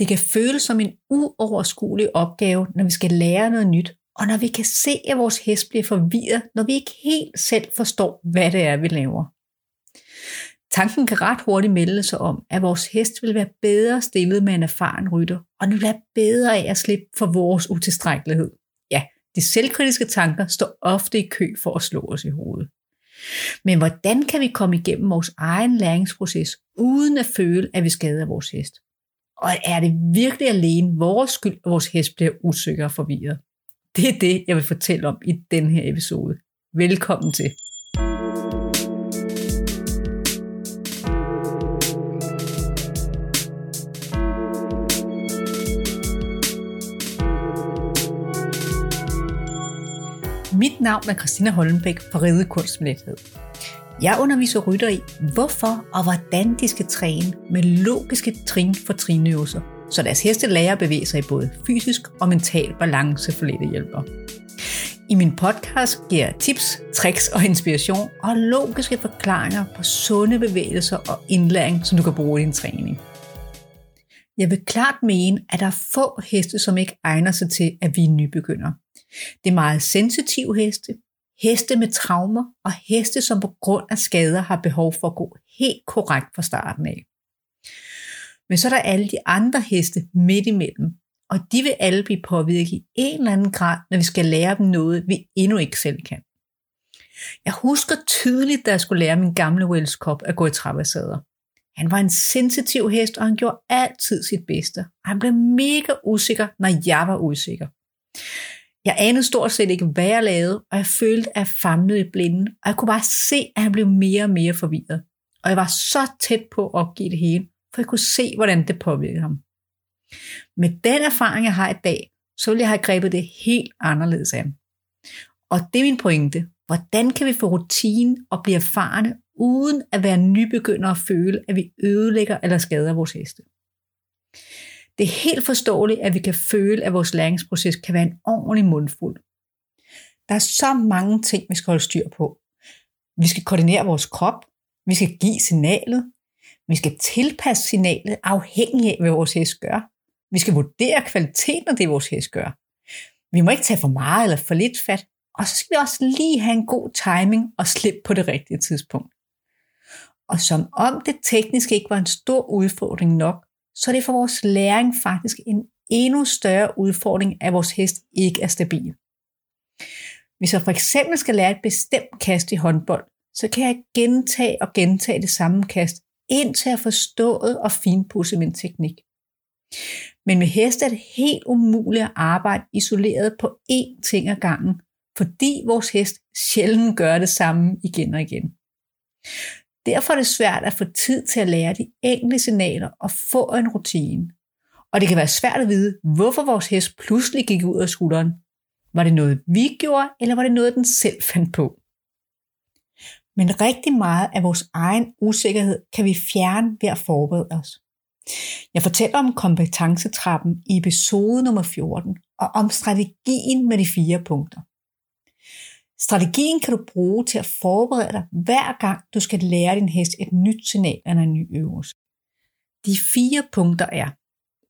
Det kan føles som en uoverskuelig opgave, når vi skal lære noget nyt, og når vi kan se, at vores hest bliver forvirret, når vi ikke helt selv forstår, hvad det er, vi laver. Tanken kan ret hurtigt melde sig om, at vores hest vil være bedre stillet med en erfaren rytter, og den vil være bedre af at slippe for vores utilstrækkelighed. Ja, de selvkritiske tanker står ofte i kø for at slå os i hovedet. Men hvordan kan vi komme igennem vores egen læringsproces, uden at føle, at vi skader vores hest? Og er det virkelig alene vores skyld, at vores hest bliver usikker og forvirret? Det er det, jeg vil fortælle om i den her episode. Velkommen til. Mit navn er Christina Holmbæk fra Ridekunst med Lethed. Jeg underviser rytter i, hvorfor og hvordan de skal træne med logiske trin for trinøvelser, så deres heste lærer at bevæge sig i både fysisk og mental balance for lette hjælper. I min podcast giver jeg tips, tricks og inspiration og logiske forklaringer på sunde bevægelser og indlæring, som du kan bruge i din træning. Jeg vil klart mene, at der er få heste, som ikke egner sig til at vi nybegynder. Det er meget sensitive heste, heste med traumer og heste, som på grund af skader har behov for at gå helt korrekt fra starten af. Men så er der alle de andre heste midt imellem, og de vil alle blive påvirket i en eller anden grad, når vi skal lære dem noget, vi endnu ikke selv kan. Jeg husker tydeligt, da jeg skulle lære min gamle Welsh Cop at gå i traversader. Han var en sensitiv hest, og han gjorde altid sit bedste. Og han blev mega usikker, når jeg var usikker. Jeg anede stort set ikke, hvad jeg lavede, og jeg følte, at jeg famlede i blinden, og jeg kunne bare se, at han blev mere og mere forvirret. Og jeg var så tæt på at opgive det hele, for jeg kunne se, hvordan det påvirkede ham. Med den erfaring, jeg har i dag, så ville jeg have grebet det helt anderledes an. Og det er min pointe. Hvordan kan vi få rutine og blive erfarne, uden at være nybegynder og føle, at vi ødelægger eller skader vores heste? Det er helt forståeligt, at vi kan føle, at vores læringsproces kan være en ordentlig mundfuld. Der er så mange ting, vi skal holde styr på. Vi skal koordinere vores krop, vi skal give signalet, vi skal tilpasse signalet afhængig af, hvad vores hest gør. Vi skal vurdere kvaliteten af det, vores hest gør. Vi må ikke tage for meget eller for lidt fat, og så skal vi også lige have en god timing og slippe på det rigtige tidspunkt. Og som om det teknisk ikke var en stor udfordring nok, så er det for vores læring faktisk en endnu større udfordring, at vores hest ikke er stabil. Hvis jeg for eksempel skal lære et bestemt kast i håndbold, så kan jeg gentage og gentage det samme kast, indtil jeg har forstået og finpudset min teknik. Men med heste er det helt umuligt at arbejde isoleret på én ting ad gangen, fordi vores hest sjældent gør det samme igen og igen. Derfor er det svært at få tid til at lære de enkelte signaler og få en rutine. Og det kan være svært at vide, hvorfor vores hest pludselig gik ud af skulderen. Var det noget, vi gjorde, eller var det noget, den selv fandt på? Men rigtig meget af vores egen usikkerhed kan vi fjerne ved at forberede os. Jeg fortæller om kompetencetrappen i episode nummer 14 og om strategien med de fire punkter. Strategien kan du bruge til at forberede dig hver gang du skal lære din hest et nyt signal eller en ny øvelse. De fire punkter er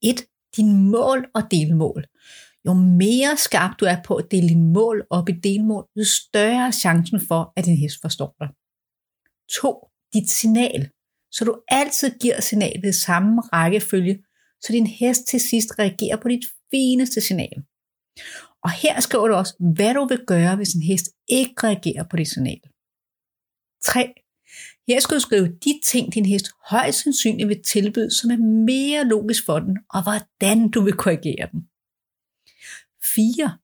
1. Din mål og delmål. Jo mere skarp du er på at dele din mål op i delmål, jo større er chancen for, at din hest forstår dig. 2. Dit signal. Så du altid giver signalet i samme rækkefølge, så din hest til sidst reagerer på dit fineste signal. Og her skriver du også, hvad du vil gøre, hvis en hest ikke reagerer på dit signal. 3. Her skal du skrive de ting, din hest højst sandsynligt vil tilbyde, som er mere logisk for den, og hvordan du vil korrigere den. 4.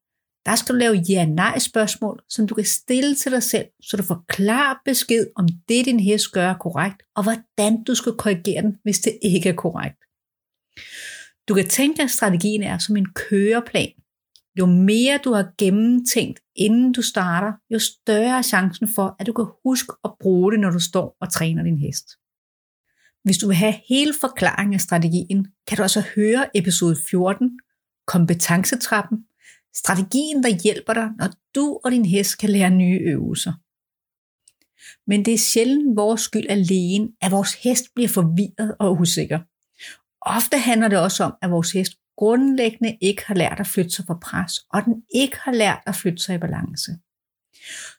Der skal du lave ja-nej spørgsmål, som du kan stille til dig selv, så du får klar besked om det, din hest gør er korrekt, og hvordan du skal korrigere den, hvis det ikke er korrekt. Du kan tænke, at strategien er som en køreplan, jo mere du har gennemtænkt, inden du starter, jo større er chancen for, at du kan huske at bruge det, når du står og træner din hest. Hvis du vil have hele forklaringen af strategien, kan du altså høre episode 14, kompetencetrappen, strategien, der hjælper dig, når du og din hest kan lære nye øvelser. Men det er sjældent vores skyld alene, at vores hest bliver forvirret og usikker. Ofte handler det også om, at vores hest grundlæggende ikke har lært at flytte sig fra pres, og den ikke har lært at flytte sig i balance.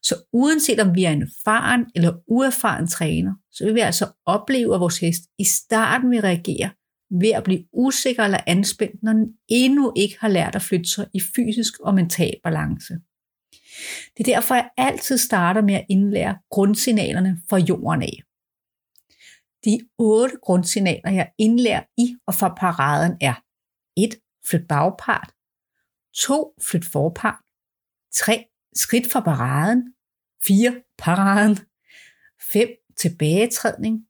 Så uanset om vi er en erfaren eller uerfaren træner, så vil vi altså opleve, at vores hest i starten vil reagere ved at blive usikker eller anspændt, når den endnu ikke har lært at flytte sig i fysisk og mental balance. Det er derfor, jeg altid starter med at indlære grundsignalerne fra jorden af. De otte grundsignaler, jeg indlærer i og fra paraden er Flyt bagpart 2. Flyt forpart 3 skridt fra paraden, 4 paraden, 5 tilbagetrædning,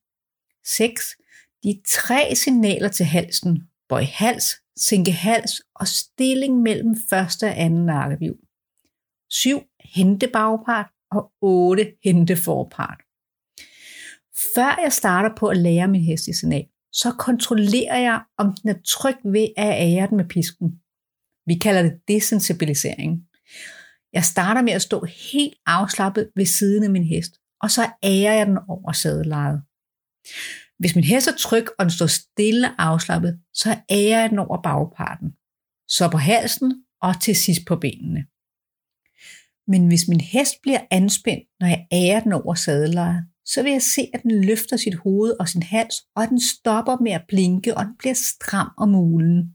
6 de tre signaler til halsen, bøj hals, sænke hals og stilling mellem første og anden nakkevivl. 7 hente bagpart og 8 hente forpart. Før jeg starter på at lære min hest i signal, så kontrollerer jeg, om den er tryg ved at ære den med pisken. Vi kalder det desensibilisering. Jeg starter med at stå helt afslappet ved siden af min hest, og så ærer jeg den over sædelejet. Hvis min hest er tryg, og den står stille og afslappet, så ærer jeg den over bagparten. Så på halsen og til sidst på benene. Men hvis min hest bliver anspændt, når jeg ærer den over sadelejet, så vil jeg se, at den løfter sit hoved og sin hals, og at den stopper med at blinke, og den bliver stram om mulen.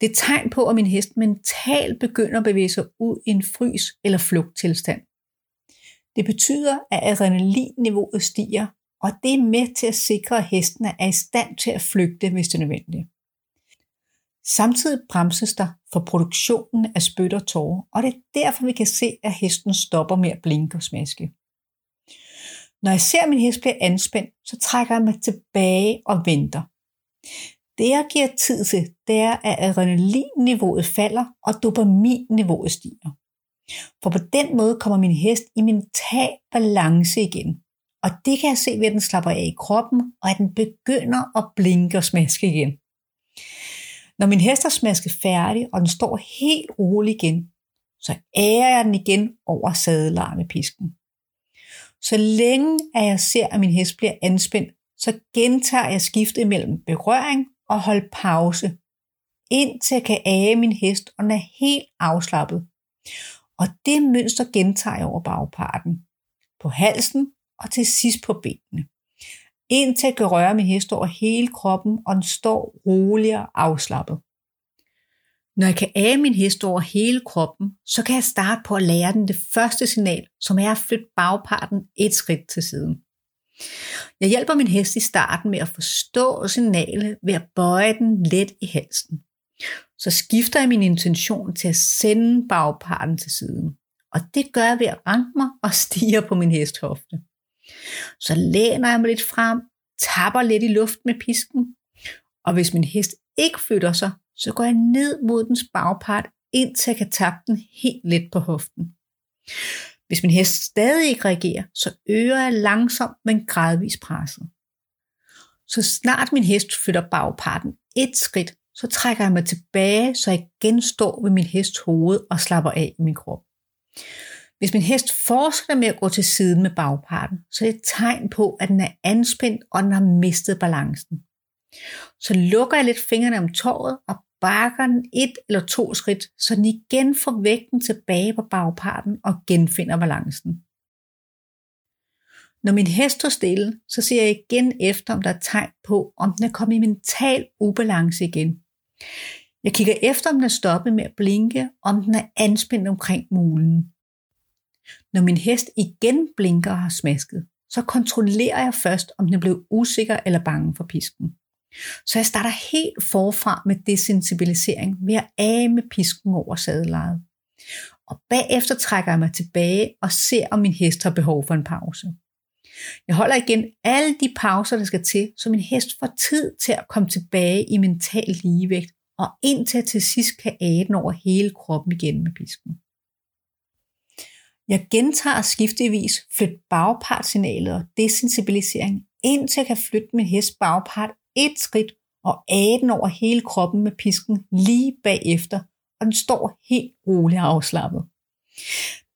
Det er et tegn på, at min hest mentalt begynder at bevæge sig ud i en frys- eller flugttilstand. Det betyder, at adrenalinniveauet stiger, og det er med til at sikre, at hesten er i stand til at flygte, hvis det er nødvendigt. Samtidig bremses der for produktionen af spyt og tårer, og det er derfor, vi kan se, at hesten stopper med at blinke og smaske. Når jeg ser, at min hest bliver anspændt, så trækker jeg mig tilbage og venter. Det jeg giver tid til, det er, at adrenalinniveauet falder, og dopaminniveauet stiger. For på den måde kommer min hest i mental balance igen. Og det kan jeg se ved, at den slapper af i kroppen, og at den begynder at blinke og smaske igen. Når min hest er smasket færdig, og den står helt rolig igen, så ærer jeg den igen over sadelarmepisken. Så længe at jeg ser, at min hest bliver anspændt, så gentager jeg skiftet mellem berøring og hold pause, indtil jeg kan ære min hest, og den er helt afslappet. Og det mønster gentager jeg over bagparten, på halsen og til sidst på benene. Indtil jeg kan røre min hest over hele kroppen, og den står rolig og afslappet. Når jeg kan ære min hest over hele kroppen, så kan jeg starte på at lære den det første signal, som er at flytte bagparten et skridt til siden. Jeg hjælper min hest i starten med at forstå signalet ved at bøje den let i halsen. Så skifter jeg min intention til at sende bagparten til siden. Og det gør jeg ved at ranke mig og stige på min hesthofte. Så læner jeg mig lidt frem, tapper lidt i luft med pisken, og hvis min hest ikke flytter sig, så går jeg ned mod dens bagpart, indtil jeg kan tappe den helt let på hoften. Hvis min hest stadig ikke reagerer, så øger jeg langsomt, men gradvist presset. Så snart min hest flytter bagparten et skridt, så trækker jeg mig tilbage, så jeg igen står ved min hests hoved og slapper af i min krop. Hvis min hest fortsætter med at gå til siden med bagparten, så er det et tegn på, at den er anspændt, og den har mistet balancen. Så lukker jeg lidt fingrene om tåret og bakker den et eller to skridt, så den igen får vægten tilbage på bagparten og genfinder balancen. Når min hest står stille, så ser jeg igen efter, om der er tegn på, om den er kommet i mental ubalance igen. Jeg kigger efter, om den er stoppet med at blinke, om den er anspændt omkring mulen. Når min hest igen blinker og har smasket, så kontrollerer jeg først, om den er blevet usikker eller bange for pisken. Så jeg starter helt forfra med desensibilisering ved at af med pisken over sadelejet. Og bagefter trækker jeg mig tilbage og ser, om min hest har behov for en pause. Jeg holder igen alle de pauser, der skal til, så min hest får tid til at komme tilbage i mental ligevægt, og indtil jeg til sidst kan æde den over hele kroppen igen med pisken. Jeg gentager skiftevis flyt bagpartsignalet og desensibilisering, indtil jeg kan flytte min hest bagpart et skridt og æde over hele kroppen med pisken lige bagefter, og den står helt roligt og afslappet.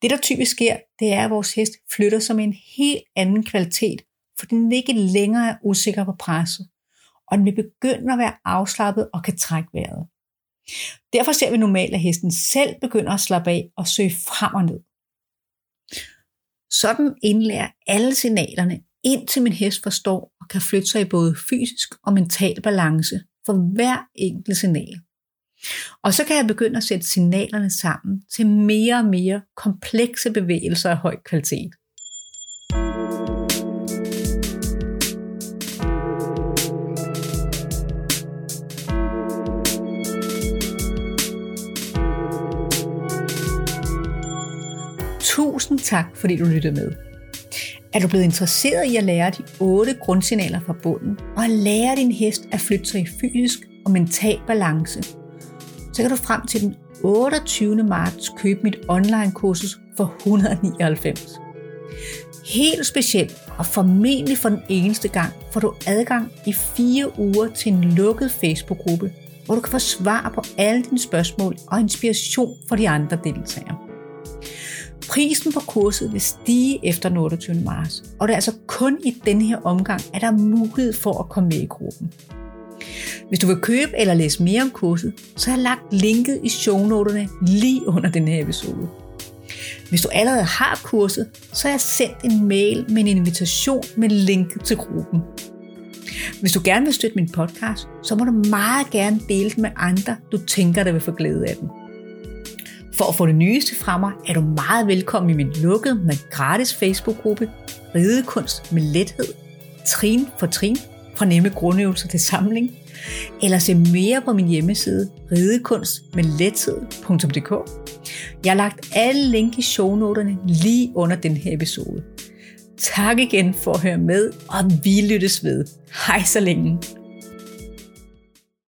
Det, der typisk sker, det er, at vores hest flytter sig en helt anden kvalitet, for den ikke længere er usikker på presset. og den vil begynde at være afslappet og kan trække vejret. Derfor ser vi normalt, at hesten selv begynder at slappe af og søge frem og ned. Sådan indlærer alle signalerne, indtil min hest forstår og kan flytte sig i både fysisk og mental balance for hver enkelt signal. Og så kan jeg begynde at sætte signalerne sammen til mere og mere komplekse bevægelser af høj kvalitet. Tusind tak, fordi du lyttede med. Er du blevet interesseret i at lære de otte grundsignaler fra bunden, og at lære din hest at flytte sig i fysisk og mental balance, så kan du frem til den 28. marts købe mit online-kursus for 199. Helt specielt og formentlig for den eneste gang får du adgang i fire uger til en lukket Facebook-gruppe, hvor du kan få svar på alle dine spørgsmål og inspiration fra de andre deltagere. Prisen på kurset vil stige efter den 28. marts, og det er altså kun i denne her omgang, at der er mulighed for at komme med i gruppen. Hvis du vil købe eller læse mere om kurset, så har jeg lagt linket i shownoterne lige under den her episode. Hvis du allerede har kurset, så har jeg sendt en mail med en invitation med link til gruppen. Hvis du gerne vil støtte min podcast, så må du meget gerne dele den med andre, du tænker, der vil få glæde af den. For at få det nyeste fra mig, er du meget velkommen i min lukkede, men gratis Facebook-gruppe Ridekunst med lethed, trin for trin, fra nemme grundøvelser til samling, eller se mere på min hjemmeside ridekunstmedlethed.dk. Jeg har lagt alle link i shownoterne lige under den her episode. Tak igen for at høre med, og vi lyttes ved. Hej så længe.